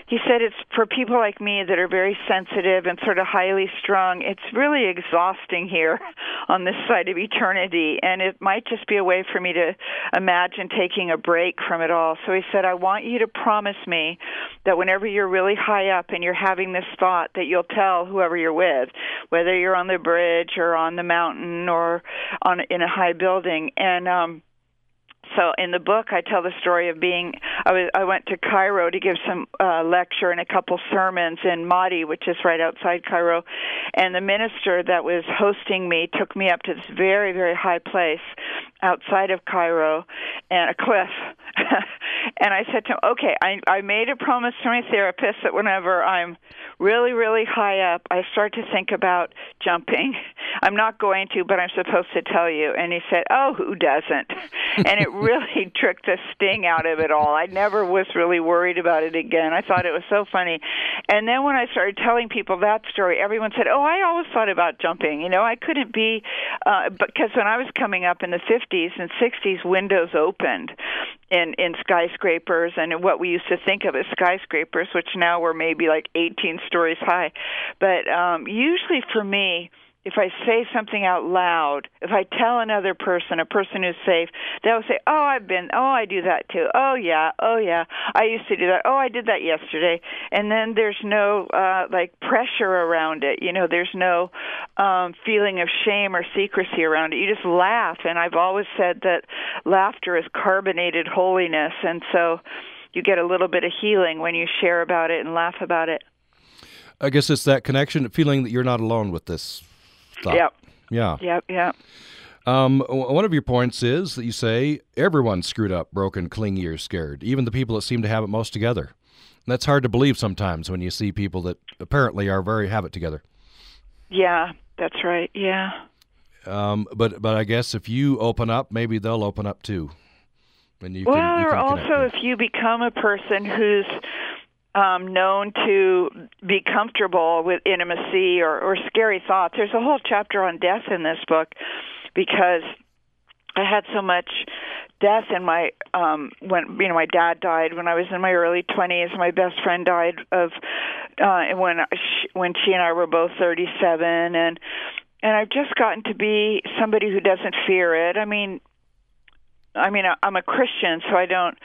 he said it's for people like me that are very sensitive and sort of highly strung. It's really exhausting here (laughs) on this side of eternity, and it might just be a way for me to imagine taking a break from it all. So he said, I want you to promise me that whenever you're really high up and you're having this thought, that you'll tell whoever you're with, whether you're on the bridge or on the mountain or on in a high building, and um so in the book I tell the story of being I was I went to Cairo to give some uh lecture and a couple sermons in Maadi which is right outside Cairo. And the minister that was hosting me took me up to this very very high place outside of Cairo and a cliff. (laughs) And I said to him okay I I made a promise to my therapist that whenever I'm really really high up I start to think about jumping. (laughs) I'm not going to but I'm supposed to tell you. And he said oh who doesn't? (laughs) And it really (laughs) took the sting out of it all. I never was really worried about it again. I thought it was so funny. And then when I started telling people that story, everyone said, "Oh, I always thought about jumping." You know, I couldn't be uh because when I was coming up in the 50s and 60s, windows opened in in skyscrapers and what we used to think of as skyscrapers, which now were maybe like 18 stories high. But um usually for me, if I say something out loud, if I tell another person, a person who's safe, they'll say, "Oh, I've been. Oh, I do that too. Oh, yeah. Oh, yeah. I used to do that. Oh, I did that yesterday." And then there's no uh like pressure around it. You know, there's no um feeling of shame or secrecy around it. You just laugh, and I've always said that laughter is carbonated holiness, and so you get a little bit of healing when you share about it and laugh about it. I guess it's that connection, feeling that you're not alone with this thought. Yep. Yeah. Yep. Yep. Um, one of your points is that you say everyone's screwed up, broken, clingy, or scared, even the people that seem to have it most together. And that's hard to believe sometimes when you see people that apparently are very have it together. Yeah, that's right. Yeah. Um, but but I guess if you open up, maybe they'll open up too. And you well, can, you or can also connect. if you become a person who's um, known to be comfortable with intimacy or, or scary thoughts, there's a whole chapter on death in this book because I had so much death in my um when you know my dad died when I was in my early 20s my best friend died of uh when she, when she and I were both 37 and and I've just gotten to be somebody who doesn't fear it. I mean I mean I'm a Christian so I don't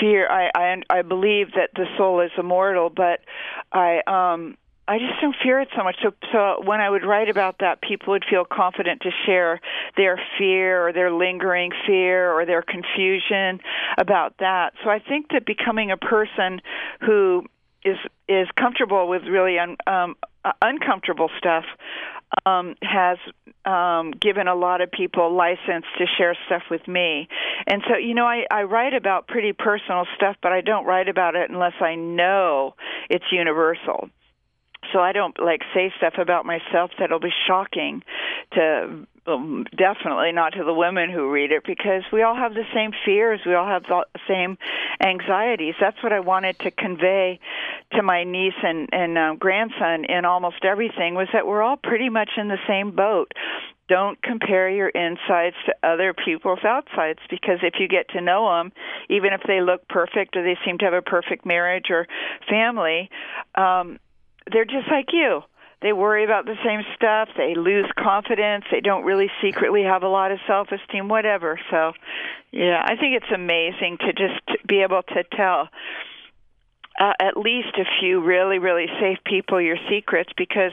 fear I I I believe that the soul is immortal but I um I just don't fear it so much. So, so when I would write about that, people would feel confident to share their fear or their lingering fear or their confusion about that. So I think that becoming a person who is is comfortable with really un, um, uh, uncomfortable stuff um, has um, given a lot of people license to share stuff with me. And so, you know, I, I write about pretty personal stuff, but I don't write about it unless I know it's universal so I don't like say stuff about myself that'll be shocking to um, definitely not to the women who read it because we all have the same fears, we all have the same anxieties. That's what I wanted to convey to my niece and and uh, grandson in almost everything was that we're all pretty much in the same boat don't compare your insides to other people's outsides because if you get to know them, even if they look perfect or they seem to have a perfect marriage or family, um, they're just like you. They worry about the same stuff. They lose confidence. They don't really secretly have a lot of self esteem, whatever. So, yeah, I think it's amazing to just be able to tell uh, at least a few really, really safe people your secrets because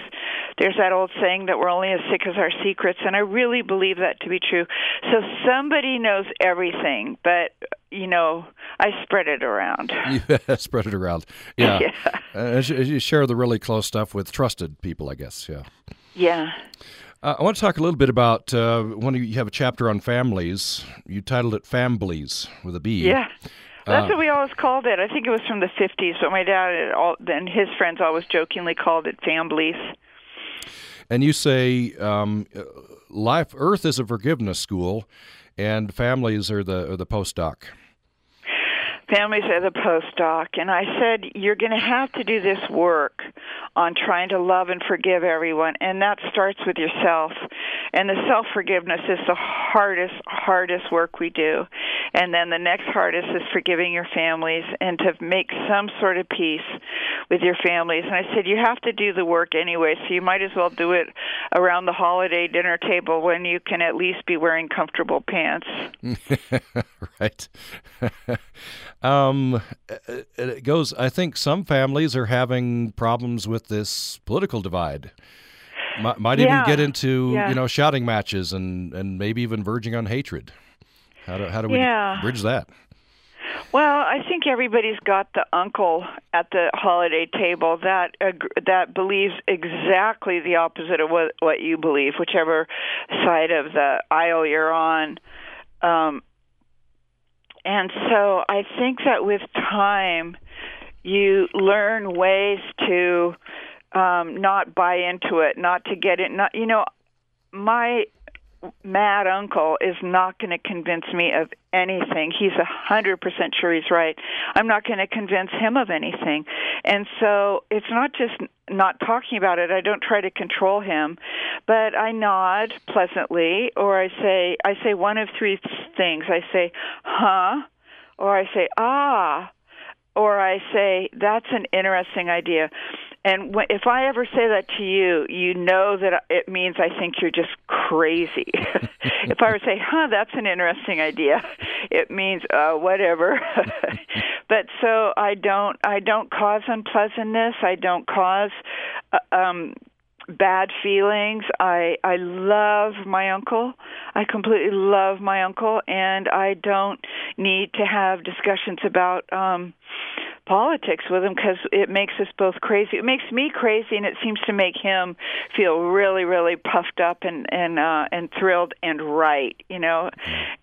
there's that old saying that we're only as sick as our secrets, and I really believe that to be true. So somebody knows everything, but you know, I spread it around. (laughs) You spread it around. Yeah. (laughs) Yeah. Uh, you share the really close stuff with trusted people, I guess. Yeah. Yeah. Uh, I want to talk a little bit about uh, when you have a chapter on famblies. You titled it "Famblies" with a B. Yeah. That's Uh, what we always called it. I think it was from the 50s, but my dad and all, and his friends always jokingly called it families. And you say um, life, Earth is a forgiveness school, and families are the are the postdoc. Families as a postdoc and i said you're going to have to do this work on trying to love and forgive everyone and that starts with yourself. And the self forgiveness is the hardest hardest work we do. And then the next hardest is forgiving your families and to make some sort of peace with your families. And i said you have to do the work anyway so you might as well do it around the holiday dinner table when you can at least be wearing comfortable pants. (laughs) Right. (laughs) um, it goes. I think some families are having problems with this political divide. Might, might even get into Yeah. you know shouting matches and and maybe even verging on hatred. How do how do we Yeah. bridge that? Well, I think everybody's got the uncle at the holiday table that ag- that believes exactly the opposite of what what you believe, whichever side of the aisle you're on. Um, and so I think that with time, you learn ways to um, not buy into it, not to get it. Not you know, my mad uncle is not going to convince me of anything. He's a hundred percent sure he's right. I'm not going to convince him of anything. And so it's not just not talking about it. I don't try to control him, but I nod pleasantly, or I say I say one of three things. I say, "Huh," or I say, "Ah." Or I say, that's an interesting idea. And if I ever say that to you, you know that it means I think you're just crazy. (laughs) if I were to say, "Huh, that's an interesting idea," it means uh, whatever. (laughs) but so I don't, I don't cause unpleasantness. I don't cause uh, um, bad feelings. I I love my uncle. I completely love my uncle, and I don't need to have discussions about um politics with him because it makes us both crazy. It makes me crazy, and it seems to make him feel really, really puffed up and and uh, and thrilled and right. You know,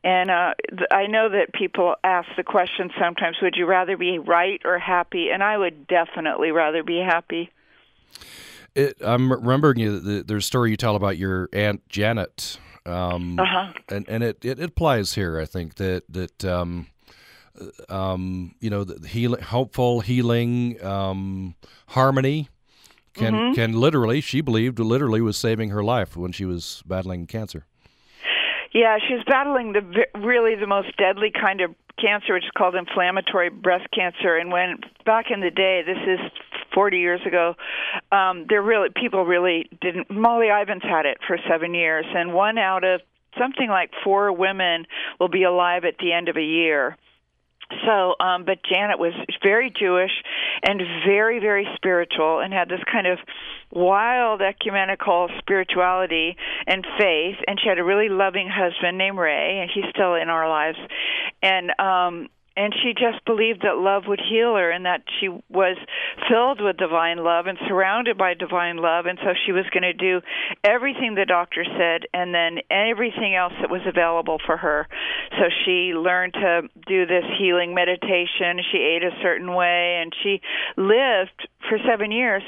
and uh, th- I know that people ask the question sometimes: Would you rather be right or happy? And I would definitely rather be happy. It, I'm remembering you. The, there's a story you tell about your aunt Janet, um, Uh-huh. and and it, it, it applies here. I think that that um, um, you know the healing, hopeful healing, um, harmony can Mhm. can literally. She believed literally was saving her life when she was battling cancer. Yeah, she was battling the really the most deadly kind of cancer, which is called inflammatory breast cancer. And when back in the day, this is 40 years ago, um, there really people really didn't. Molly Ivins had it for seven years, and one out of something like four women will be alive at the end of a year. So, um, but Janet was very Jewish and very, very spiritual and had this kind of wild ecumenical spirituality and faith. And she had a really loving husband named Ray, and he's still in our lives. And, um, and she just believed that love would heal her and that she was filled with divine love and surrounded by divine love and so she was going to do everything the doctor said and then everything else that was available for her so she learned to do this healing meditation she ate a certain way and she lived for 7 years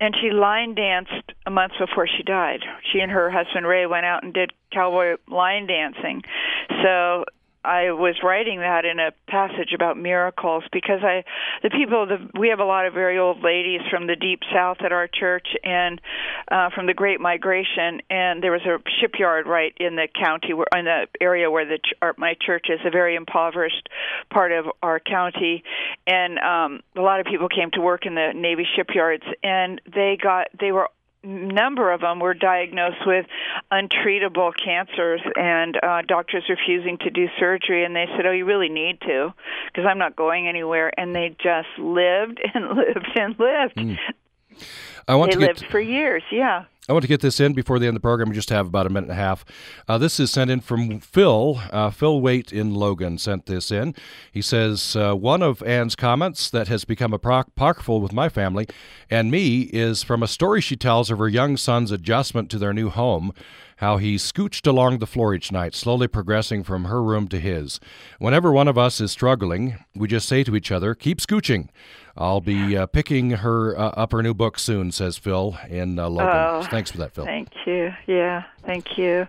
and she line danced a month before she died. She and her husband Ray went out and did cowboy line dancing. So I was writing that in a passage about miracles because I the people the we have a lot of very old ladies from the deep south at our church and uh from the great migration. And there was a shipyard right in the county where in the area where the our, my church is a very impoverished part of our county. And um a lot of people came to work in the navy shipyards. And they got they were number of them were diagnosed with untreatable cancers and uh doctors refusing to do surgery and they said oh you really need to because I'm not going anywhere and they just lived (laughs) and lived and lived. I want they to lived get for years yeah I want to get this in before the end of the program. We just have about a minute and a half. Uh, this is sent in from Phil. Uh, Phil Waite in Logan sent this in. He says, uh, One of Anne's comments that has become apocryphal with my family and me is from a story she tells of her young son's adjustment to their new home. How he scooched along the floor each night, slowly progressing from her room to his. Whenever one of us is struggling, we just say to each other, Keep scooching. I'll be uh, picking her uh, up her new book soon, says Phil in uh, Logan. Oh, Thanks for that, Phil. Thank you. Yeah, thank you.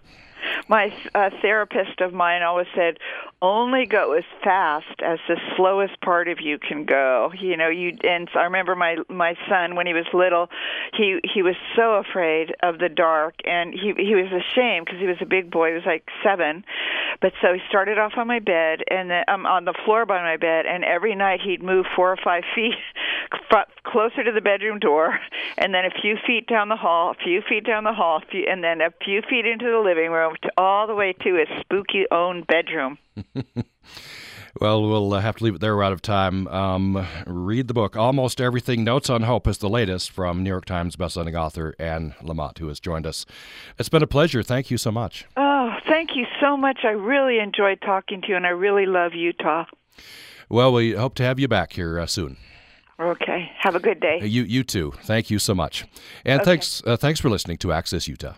My uh, therapist of mine always said, "Only go as fast as the slowest part of you can go." You know, you and I remember my my son when he was little, he he was so afraid of the dark, and he he was ashamed because he was a big boy. He was like seven, but so he started off on my bed and then um, on the floor by my bed, and every night he'd move four or five (laughs) feet (laughs) f- closer to the bedroom door, and then a few feet down the hall, a few feet down the hall, few, and then a few feet into the living room, to all the way to his spooky own bedroom. (laughs) Well, we'll uh, have to leave it there. We're out of time. Um, read the book. Almost Everything Notes on Hope is the latest from New York Times bestselling author Anne Lamott, who has joined us. It's been a pleasure. Thank you so much. Oh, thank you so much. I really enjoyed talking to you, and I really love Utah. Well, we hope to have you back here uh, soon. Okay. Have a good day. You, you too. Thank you so much. And Okay. thanks, uh, thanks for listening to Access Utah.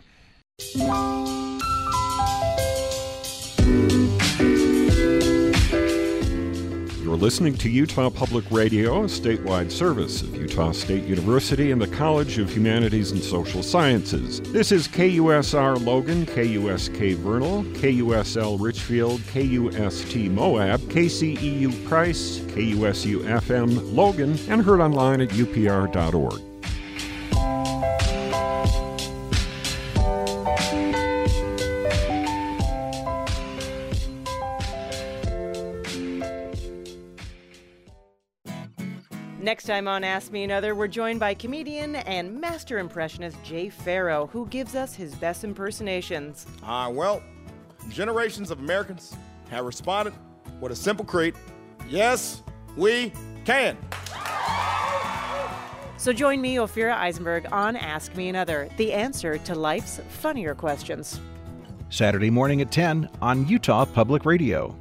You're listening to Utah Public Radio, a statewide service of Utah State University and the College of Humanities and Social Sciences. This is KUSR Logan, KUSK Vernal, KUSL Richfield, KUST Moab, KCEU Price, KUSU FM Logan, and heard online at upr.org. Next time on Ask Me Another, we're joined by comedian and master impressionist Jay Pharoah, who gives us his best impersonations. Ah, well, generations of Americans have responded with a simple creed yes, we can. So join me, Ophira Eisenberg, on Ask Me Another, the answer to life's funnier questions. Saturday morning at 10 on Utah Public Radio.